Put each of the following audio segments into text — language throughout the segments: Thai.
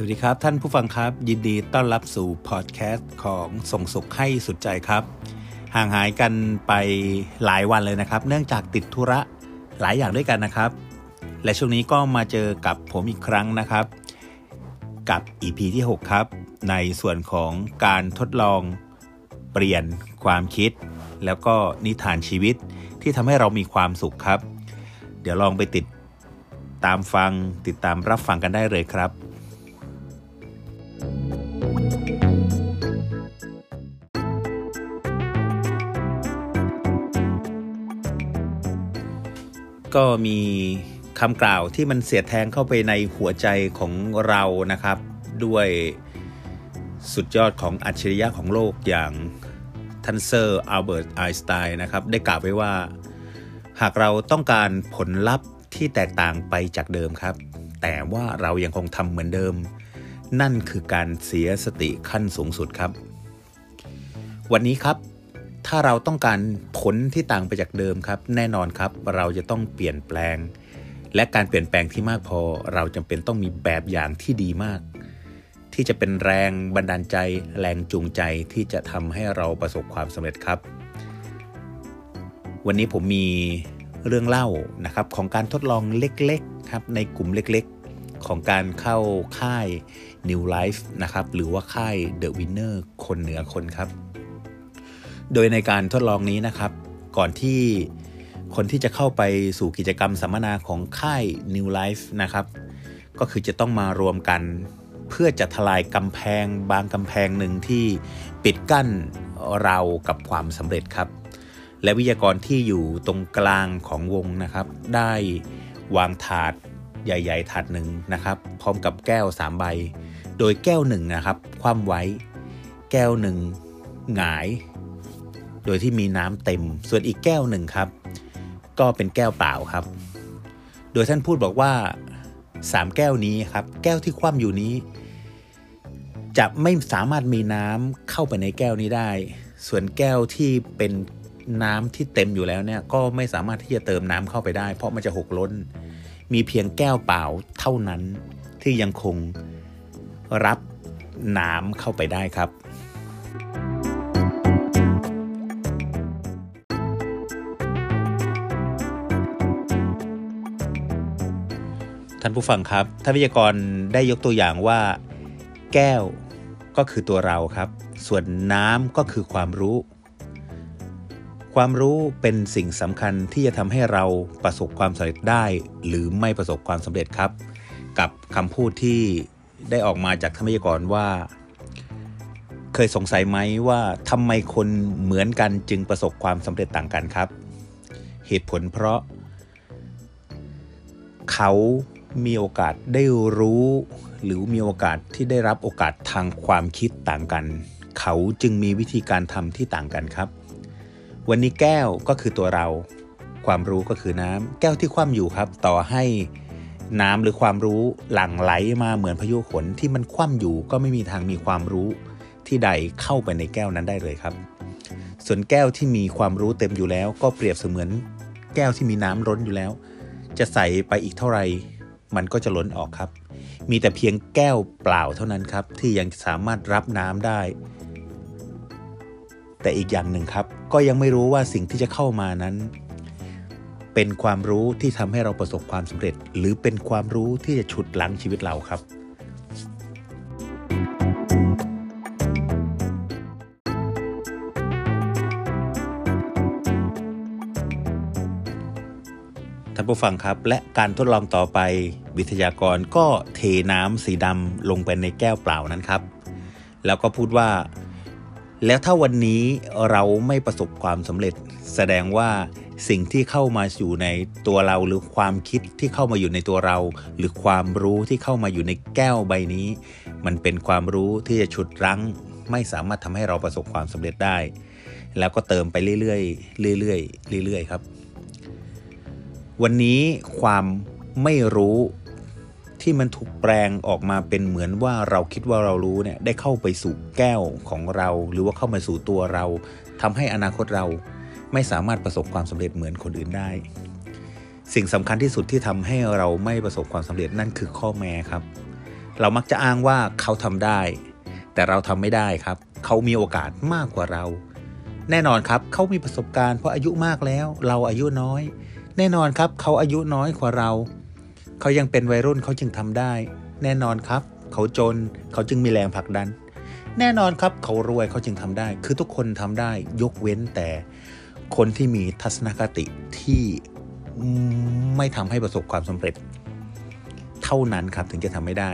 สวัสดีครับ ท่านผู้ฟังครับ ยินดีต้อนรับสู่พอดแคสต์ของส่งสุขให้สุดใจครับ ห่างหายกันไปหลายวันเลยนะครับ เนื่องจากติดธุระหลายอย่างด้วยกันนะครับ และช่วงนี้ก็มาเจอกับผมอีกครั้งนะครับ กับ EP ที่ 6 ครับ ในส่วนของการทดลองเปลี่ยนความคิด แล้วก็นิทานชีวิตที่ทำให้เรามีความสุขครับ เดี๋ยวลองไปติดตามฟังติดตามรับฟังกันได้เลยครับ ก็มีคำกล่าวที่มันเสียดแทงเข้าไปในหัวใจของเรานะครับ ด้วยสุดยอดของอัจฉริยะของโลกอย่างท่านเซอร์อัลเบิร์ตไอน์สไตน์นะครับ ได้กล่าวไว้ว่า หากเราต้องการผลลัพธ์ที่แตกต่างไปจากเดิมครับ แต่ว่าเรายังคงทำเหมือนเดิม นั่นคือการเสียสติขั้นสูงสุดครับ วันนี้ครับ ถ้าเราต้องการผลที่ต่างไปจากเดิมครับ แน่นอนครับเราจะต้องเปลี่ยนแปลง และการเปลี่ยนแปลงที่มากพอ เราจำเป็นต้องมีแบบอย่างที่ดีมาก ที่จะเป็นแรงบันดาลใจ แรงจูงใจที่จะทำให้เราประสบความสำเร็จครับ วันนี้ผมมีเรื่องเล่านะครับของการทดลองเล็กๆครับในกลุ่มเล็กๆ ของการเข้าค่าย New Life นะครับหรือว่าค่าย The Winner คนเหนือคนครับ โดยในการทดลองนี้นะครับ ก่อนที่คนที่จะเข้าไปสู่กิจกรรมสัมมนาของค่าย New Life นะครับ ก็คือจะต้องมารวมกัน เพื่อจะทลายกำแพง บางกำแพงหนึ่งที่ปิดกั้นเรากับความสำเร็จครับ และวิทยากรที่อยู่ตรงกลางของวงนะครับ ได้วางถาดใหญ่ ๆ ถาดหนึ่งนะครับ พร้อมกับแก้ว 3 ใบ โดยแก้วหนึ่งนะครับ คว่ำไว้ แก้วหนึ่งหงาย โดยที่มีน้ำเต็ม ส่วนอีกแก้วหนึ่งครับ ก็เป็นแก้วเปล่าครับ โดยท่านพูดบอกว่า 3 แก้วนี้ครับ แก้วที่คว่ำอยู่นี้ จะไม่สามารถมีน้ำเข้าไปในแก้วนี้ได้ ส่วนแก้วที่เป็นน้ำที่เต็มอยู่แล้วเนี่ยก็ไม่สามารถที่จะเติมน้ำเข้าไปได้ เพราะมันจะหกล้น มีเพียงแก้วเปล่าเท่านั้นที่ยังคงรับน้ำเข้าไปได้ครับานผู้ฟังครับท่านวิทยากรได้ยกตัวอย่างว่า แก้วก็คือตัวเราครับ ส่วนน้ำก็คือความรู้ ความรู้เป็นสิ่งสำคัญที่จะทำให้เราประสบความสำเร็จได้ หรือไม่ประสบความสำเร็จครับ กับคำพูดที่ได้ออกมาจากท่านวิทยากรว่า เคยสงสัยไหมว่าทำไมคนเหมือนกันจึงประสบความสำเร็จต่างกันครับ เหตุผลเพราะเขา มีโอกาสได้รู้ หรือมีโอกาสที่ได้รับโอกาสทางความคิดต่างกัน เขาจึงมีวิธีการทำที่ต่างกันครับ วันนี้แก้วก็คือตัวเรา ความรู้ก็คือน้ำแก้วที่คว่ำอยู่ครับ ต่อให้น้ำหรือความรู้หลั่งไหลมาเหมือนพายุฝนที่มันคว่ำอยู่ก็ไม่มีทางมีความรู้ที่ใดเข้าไปในแก้วนั้นได้เลยครับ ส่วนแก้วที่มีความรู้เต็มอยู่แล้ว ก็เปรียบเสมือนแก้วที่มีน้ำล้นอยู่แล้ว จะใส่ไปอีกเท่าไหร่ มันก็จะล้นออกครับ มีแต่เพียงแก้วเปล่าเท่านั้นครับ ที่ยังสามารถรับน้ำได้ แต่อีกอย่างหนึ่งครับ ก็ยังไม่รู้ว่าสิ่งที่จะเข้ามานั้น เป็นความรู้ที่ทำให้เราประสบความสำเร็จ หรือเป็นความรู้ที่จะฉุดลังชีวิตเราครับ ท่านผู้ฟังครับ และการทดลองต่อไปวิทยากรก็เทน้ำสีดำลงไปในแก้วเปล่านั้นครับ แล้วก็พูดว่า แล้วถ้าวันนี้เราไม่ประสบความสำเร็จ แสดงว่าสิ่งที่เข้ามาอยู่ในตัวเราหรือความคิดที่เข้ามาอยู่ในตัวเรา หรือความรู้ที่เข้ามาอยู่ในแก้วใบนี้ มันเป็นความรู้ที่จะฉุดรั้ง ไม่สามารถทำให้เราประสบความสำเร็จได้ แล้วก็เติมไปเรื่อยๆเรื่อยๆเรื่อยๆครับ วันนี้ความไม่รู้ที่มันถูกแปลงออกมาเป็นเหมือนว่าเราคิดว่าเรารู้เนี่ยได้เข้าไปสู่แก้วของเรา หรือว่าเข้ามาสู่ตัวเราทำให้อนาคตเราไม่สามารถประสบความสำเร็จเหมือนคนอื่นได้ สิ่งสำคัญที่สุดที่ทำให้เราไม่ประสบความสำเร็จนั่นคือข้อแม้ครับ เรามักจะอ้างว่าเขาทำได้ แต่เราทำไม่ได้ครับ เขามีโอกาสมากกว่าเรา แน่นอนครับเขามีประสบการณ์เพราะอายุมากแล้ว เราอายุน้อย แน่นอนครับเขาอายุน้อยกว่าเรา เขายังเป็นวัยรุ่นเขาจึงทำได้ แน่นอนครับ เขาจนเขาจึงมีแรงผลักดัน แน่นอนครับเขารวยเขาจึงทำได้ คือทุกคนทำได้ ยกเว้นแต่คนที่มีทัศนคติที่ไม่ทำให้ประสบความสำเร็จ เท่านั้นครับถึงจะทำไม่ได้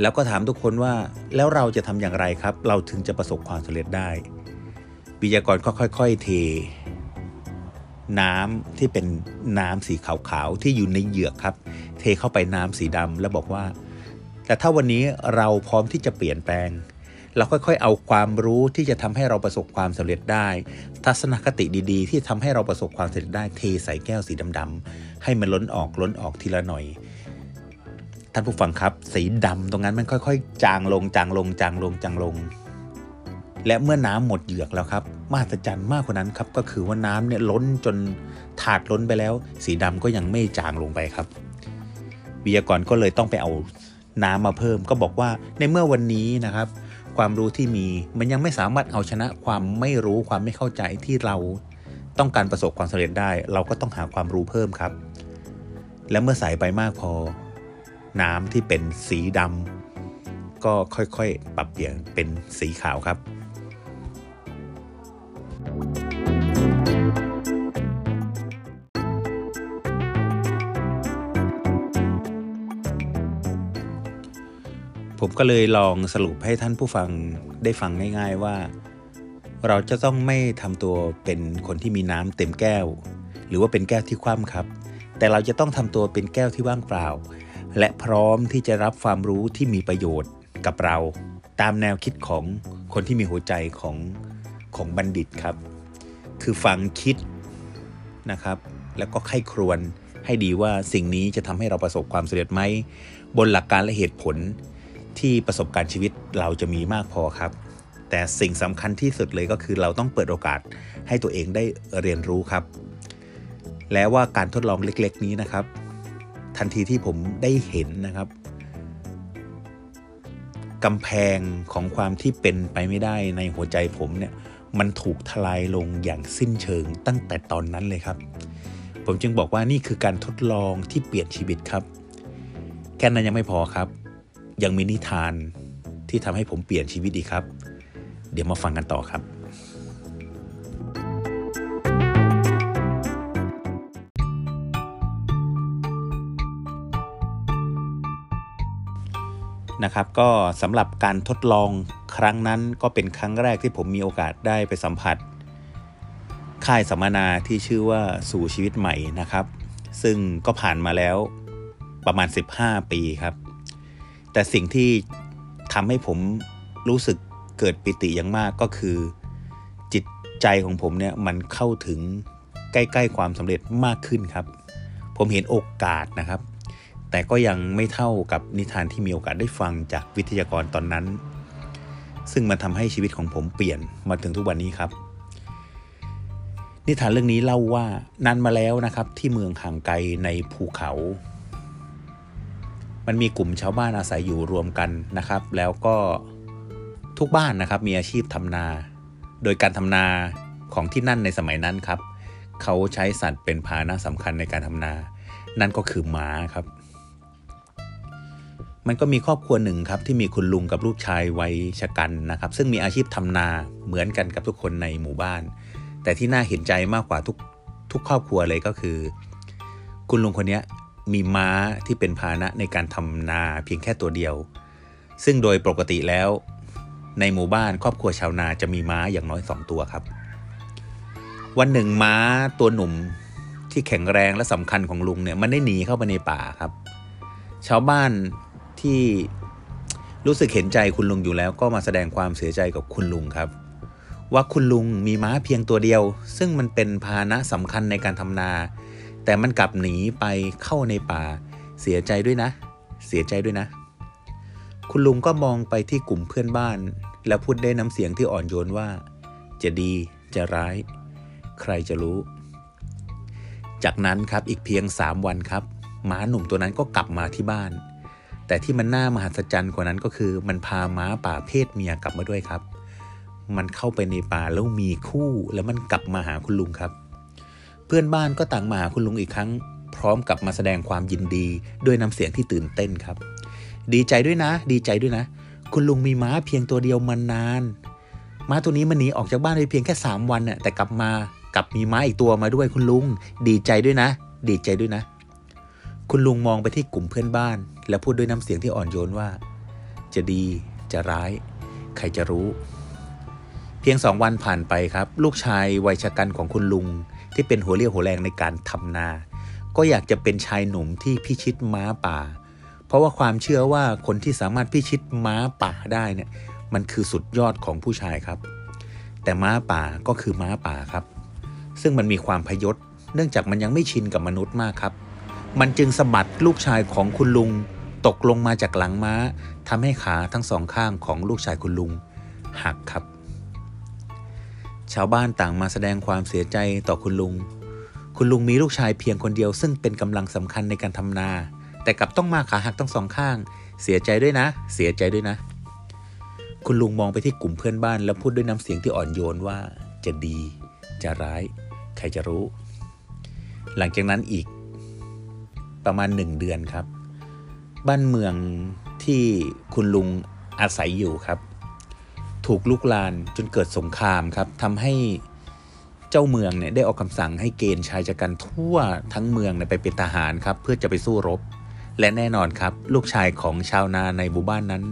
แล้วก็ถามทุกคนว่าแล้วเราจะทำอย่างไรครับ เราถึงจะประสบความสำเร็จได้วิทยากรก็ค่อย ๆ เท น้ำที่เป็นน้ำสีขาวๆที่อยู่ในเหยือกครับ เทเข้าไปน้ำสีดำแล้วบอกว่า แต่ถ้าวันนี้เราพร้อมที่จะเปลี่ยนแปลง เราค่อยๆ เอาความรู้ที่จะทำให้เราประสบความสำเร็จได้ ทัศนคติดีๆ ที่ทำให้เราประสบความสำเร็จได้เทใส่แก้วสีดำๆให้มันล้นออกล้นออกทีละหน่อยท่านผู้ฟังครับ สีดำตรงนั้นมันค่อย ๆ จางลงจางลงจางลงจางลง และเมื่อน้ำหมดเหยือกแล้วครับมหัศจรรย์มากกว่านั้นครับก็คือว่าน้ำเนี่ยล้นจนถาดล้นไปแล้ว สีดำก็ยังไม่จางลงไปครับ วิทยากรก็เลยต้องไปเอาน้ำมาเพิ่ม ก็บอกว่าในเมื่อวันนี้นะครับ ความรู้ที่มีมันยังไม่สามารถเอาชนะความไม่รู้ความไม่เข้าใจที่เราต้องการประสบความสำเร็จได้ เราก็ต้องหาความรู้เพิ่มครับ และเมื่อใส่ไปมากพอ น้ำที่เป็นสีดำก็ค่อยๆ ปรับเปลี่ยนเป็นสีขาวครับ ผมก็เลยลองสรุปให้ท่านผู้ฟังได้ฟังง่าย ๆว่า เราจะต้องไม่ทำตัวเป็นคนที่มีน้ำเต็มแก้ว หรือว่าเป็นแก้วที่คว่ำครับ แต่เราจะต้องทำตัวเป็นแก้วที่ว่างเปล่า และพร้อมที่จะรับความรู้ที่มีประโยชน์กับเรา ตามแนวคิดของคนที่มีหัวใจของของบัณฑิตครับ คือฟังคิดนะครับ แล้วก็ไข้ครวนให้ดีว่าสิ่งนี้จะทำให้เราประสบความสำเร็จไหมบนหลักการและเหตุผล ที่ประสบการณ์ชีวิตเราจะมีมากพอครับ แต่สิ่งสำคัญที่สุดเลยก็คือเราต้องเปิดโอกาสให้ตัวเองได้เรียนรู้ครับ แล้วว่าการทดลองเล็กๆ นี้นะครับ ทันทีที่ผมได้เห็นนะครับกำแพงของความที่เป็นไปไม่ได้ในหัวใจผมเนี่ยมันถูกทลายลงอย่างสิ้นเชิงตั้งแต่ตอนนั้นเลยครับ ผมจึงบอกว่านี่คือการทดลองที่เปลี่ยนชีวิตครับ แค่นั้นยังไม่พอครับ ยังมีนิทานที่ทำให้ผมเปลี่ยนชีวิตอีกครับ เดี๋ยวมาฟังกันต่อครับ นะครับก็สำหรับการทดลองครั้งนั้นก็เป็นครั้งแรกที่ผมมีโอกาสได้ไปสัมผัส ค่ายสัมมนาที่ชื่อว่าสู่ชีวิตใหม่นะครับ ซึ่งก็ผ่านมาแล้วประมาณ 15 ปีครับ แต่สิ่งที่ทำให้ผมรู้สึกเกิดปิติอย่างมากก็คือ จิตใจของผมเนี่ยมันเข้าถึงใกล้ๆความสำเร็จมากขึ้นครับ ผมเห็นโอกาสนะครับ แต่ก็ยังไม่เท่ากับนิทานที่มีโอกาสได้ฟังจากวิทยากรตอนนั้น ซึ่งมันทำให้ชีวิตของผมเปลี่ยนมาถึงทุกวันนี้ครับ นิทานเรื่องนี้เล่าว่านานมาแล้วนะครับ ที่เมืองห่างไกลในภูเขา มันมีกลุ่มชาวบ้านอาศัยอยู่รวมกันนะครับ แล้วก็ทุกบ้านนะครับมีอาชีพทำนา โดยการทำนาของที่นั่นในสมัยนั้นครับ เขาใช้สัตว์เป็นพาหนะสำคัญในการทำนา นั่นก็คือม้าครับ มันก็มีครอบครัวหนึ่งครับที่มีคุณลุงกับลูกชายวัยชะกันนะครับ ซึ่งมีอาชีพทำนาเหมือนกันกับทุกคนในหมู่บ้าน แต่ที่น่าเห็นใจมากกว่าทุกทุกครอบครัวเลยก็คือ คุณลุงคนนี้ มีม้าที่เป็นพาหนะในการทำนาเพียงแค่ตัวเดียว ซึ่งโดยปกติแล้ว ในหมู่บ้านครอบครัวชาวนาจะมีม้าอย่างน้อยสองตัวครับ วันหนึ่งม้าตัวหนุ่มที่แข็งแรงและสำคัญของลุงเนี่ยมันได้หนีเข้าไปในป่าครับ ชาวบ้านที่รู้สึกเห็นใจคุณลุงอยู่แล้วก็มาแสดงความเสียใจกับคุณลุงครับ ว่าคุณลุงมีม้าเพียงตัวเดียว ซึ่งมันเป็นพาหนะสำคัญในการทำนา แต่มันกลับหนีไปเข้าในป่า เสียใจด้วยนะ เสียใจด้วยนะ คุณลุงก็มองไปที่กลุ่มเพื่อนบ้าน แล้วพูดได้น้ำเสียงที่อ่อนโยนว่า จะดีจะร้าย ใครจะรู้ จากนั้นครับอีกเพียง3วันครับม้าหนุ่มตัวนั้นก็กลับมาที่บ้าน แต่ที่มันน่ามหัศจรรย์กว่านั้นก็คือ มันพาม้าป่าเพศเมียกลับมาด้วยครับ มันเข้าไปในป่าแล้วมีคู่แล้วมันกลับมาหาคุณลุงครับ เพื่อนบ้านก็ต่างมาหาคุณลุงอีกครั้ง พร้อมกับมาแสดงความยินดีด้วยน้ำเสียงที่ตื่นเต้นครับ ดีใจด้วยนะ ดีใจด้วยนะ คุณลุงมีม้าเพียงตัวเดียวมานาน ม้าตัวนี้มันหนีออกจากบ้านไปเพียงแค่ 3 วันน่ะแต่กลับมากลับมีม้าอีกตัวมาด้วยคุณลุง ดีใจด้วยนะ ดีใจด้วยนะ คุณลุงมองไปที่กลุ่มเพื่อนบ้าน แล้วพูดด้วยน้ำเสียงที่อ่อนโยนว่า จะดีจะร้าย ใครจะรู้ เพียงสองวันผ่านไปครับ ลูกชายวัยชะกันของคุณลุง ที่เป็นหัวเรี่ยวหัวแรงในการทำนา ก็อยากจะเป็นชายหนุ่มที่พิชิตม้าป่า เพราะว่าความเชื่อว่าคนที่สามารถพิชิตม้าป่าได้เนี่ยมันคือสุดยอดของผู้ชายครับ แต่ม้าป่าก็คือม้าป่าครับ ซึ่งมันมีความพยศ เนื่องจากมันยังไม่ชินกับมนุษย์มากครับ มันจึงสะบัดลูกชายของคุณลุง ตกลงมาจากหลังม้าทำให้ขาทั้งสองข้างของลูกชายคุณลุงหักครับ ชาวบ้านต่างมาแสดงความเสียใจต่อคุณลุง คุณลุงมีลูกชายเพียงคนเดียว ซึ่งเป็นกำลังสำคัญในการทำนา แต่กลับต้องมาขาหักทั้งสองข้าง เสียใจด้วยนะ เสียใจด้วยนะ คุณลุงมองไปที่กลุ่มเพื่อนบ้านแล้วพูดด้วยน้ำเสียงที่อ่อนโยนว่า จะดี จะร้าย ใครจะรู้ หลังจากนั้นอีก ประมาณหนึ่งเดือนครับ บ้านเมืองที่คุณลุงอาศัยอยู่ครับ ถูกลุกลานจนเกิดสงครามครับทำให้เจ้าเมืองเนี่ยได้ออกคำสั่งให้เกณฑ์ชายชะกันทั่วทั้งเมืองไปเป็นทหารครับเพื่อจะไปสู้รบ และแน่นอนครับ ลูกชายของชาวนาในหมู่บ้านนั้น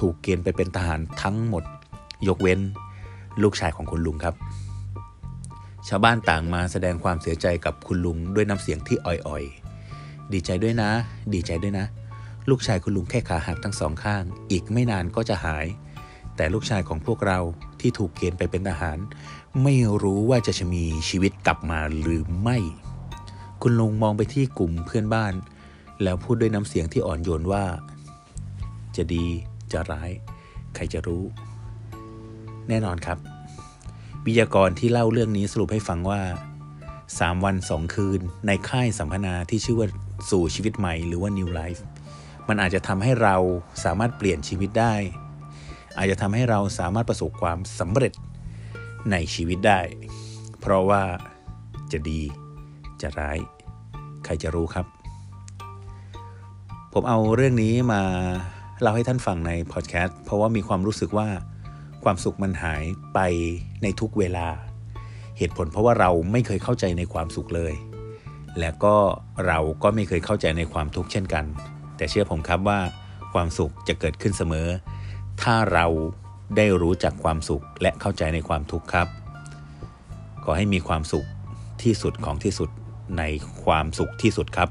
ถูกเกณฑ์ไปเป็นทหารทั้งหมด ยกเว้น ลูกชายของคุณลุงครับ ชาวบ้านต่างมาแสดงความเสียใจกับคุณลุงด้วยน้ำเสียงที่อ่อยๆ ดีใจด้วยนะ ดีใจด้วยนะ ลูกชายคุณลุงแค่ขาหักทั้งสองข้าง อีกไม่นานก็จะหาย แต่ลูกชายของพวกเราที่ถูกเกณฑ์ไปเป็นทหาร ไม่รู้ว่าจะมีชีวิตกลับมาหรือไม่ คุณลุงมองไปที่กลุ่มเพื่อนบ้าน แล้วพูดด้วยน้ำเสียงที่อ่อนโยนว่า จะดีจะร้าย ใครจะรู้ แน่นอนครับ วิทยากรที่เล่าเรื่องนี้สรุปให้ฟังว่า3วัน2คืน ในค่ายสัมพนาที่ชื่อว่าสู่ชีวิตใหม่หรือว่า New Life มันอาจจะทำให้เราสามารถเปลี่ยนชีวิตได้ อาจจะทำให้เราสามารถประสบความสำเร็จในชีวิตได้ เพราะว่าจะดีจะร้าย ใครจะรู้ครับ ผมเอาเรื่องนี้มาเล่าให้ท่านฟังในพอดแคสต์เพราะว่ามีความรู้สึกว่าความสุขมันหายไปในทุกเวลา เหตุผลเพราะว่าเราไม่เคยเข้าใจในความสุขเลย และก็เราก็ไม่เคยเข้าใจในความทุกข์เช่นกัน แต่เชื่อผมครับว่าความสุขจะเกิดขึ้นเสมอ ถ้าเราได้รู้จักความสุขและเข้าใจในความทุกข์ครับ ขอให้มีความสุขที่สุดของที่สุดในความสุขที่สุดครับ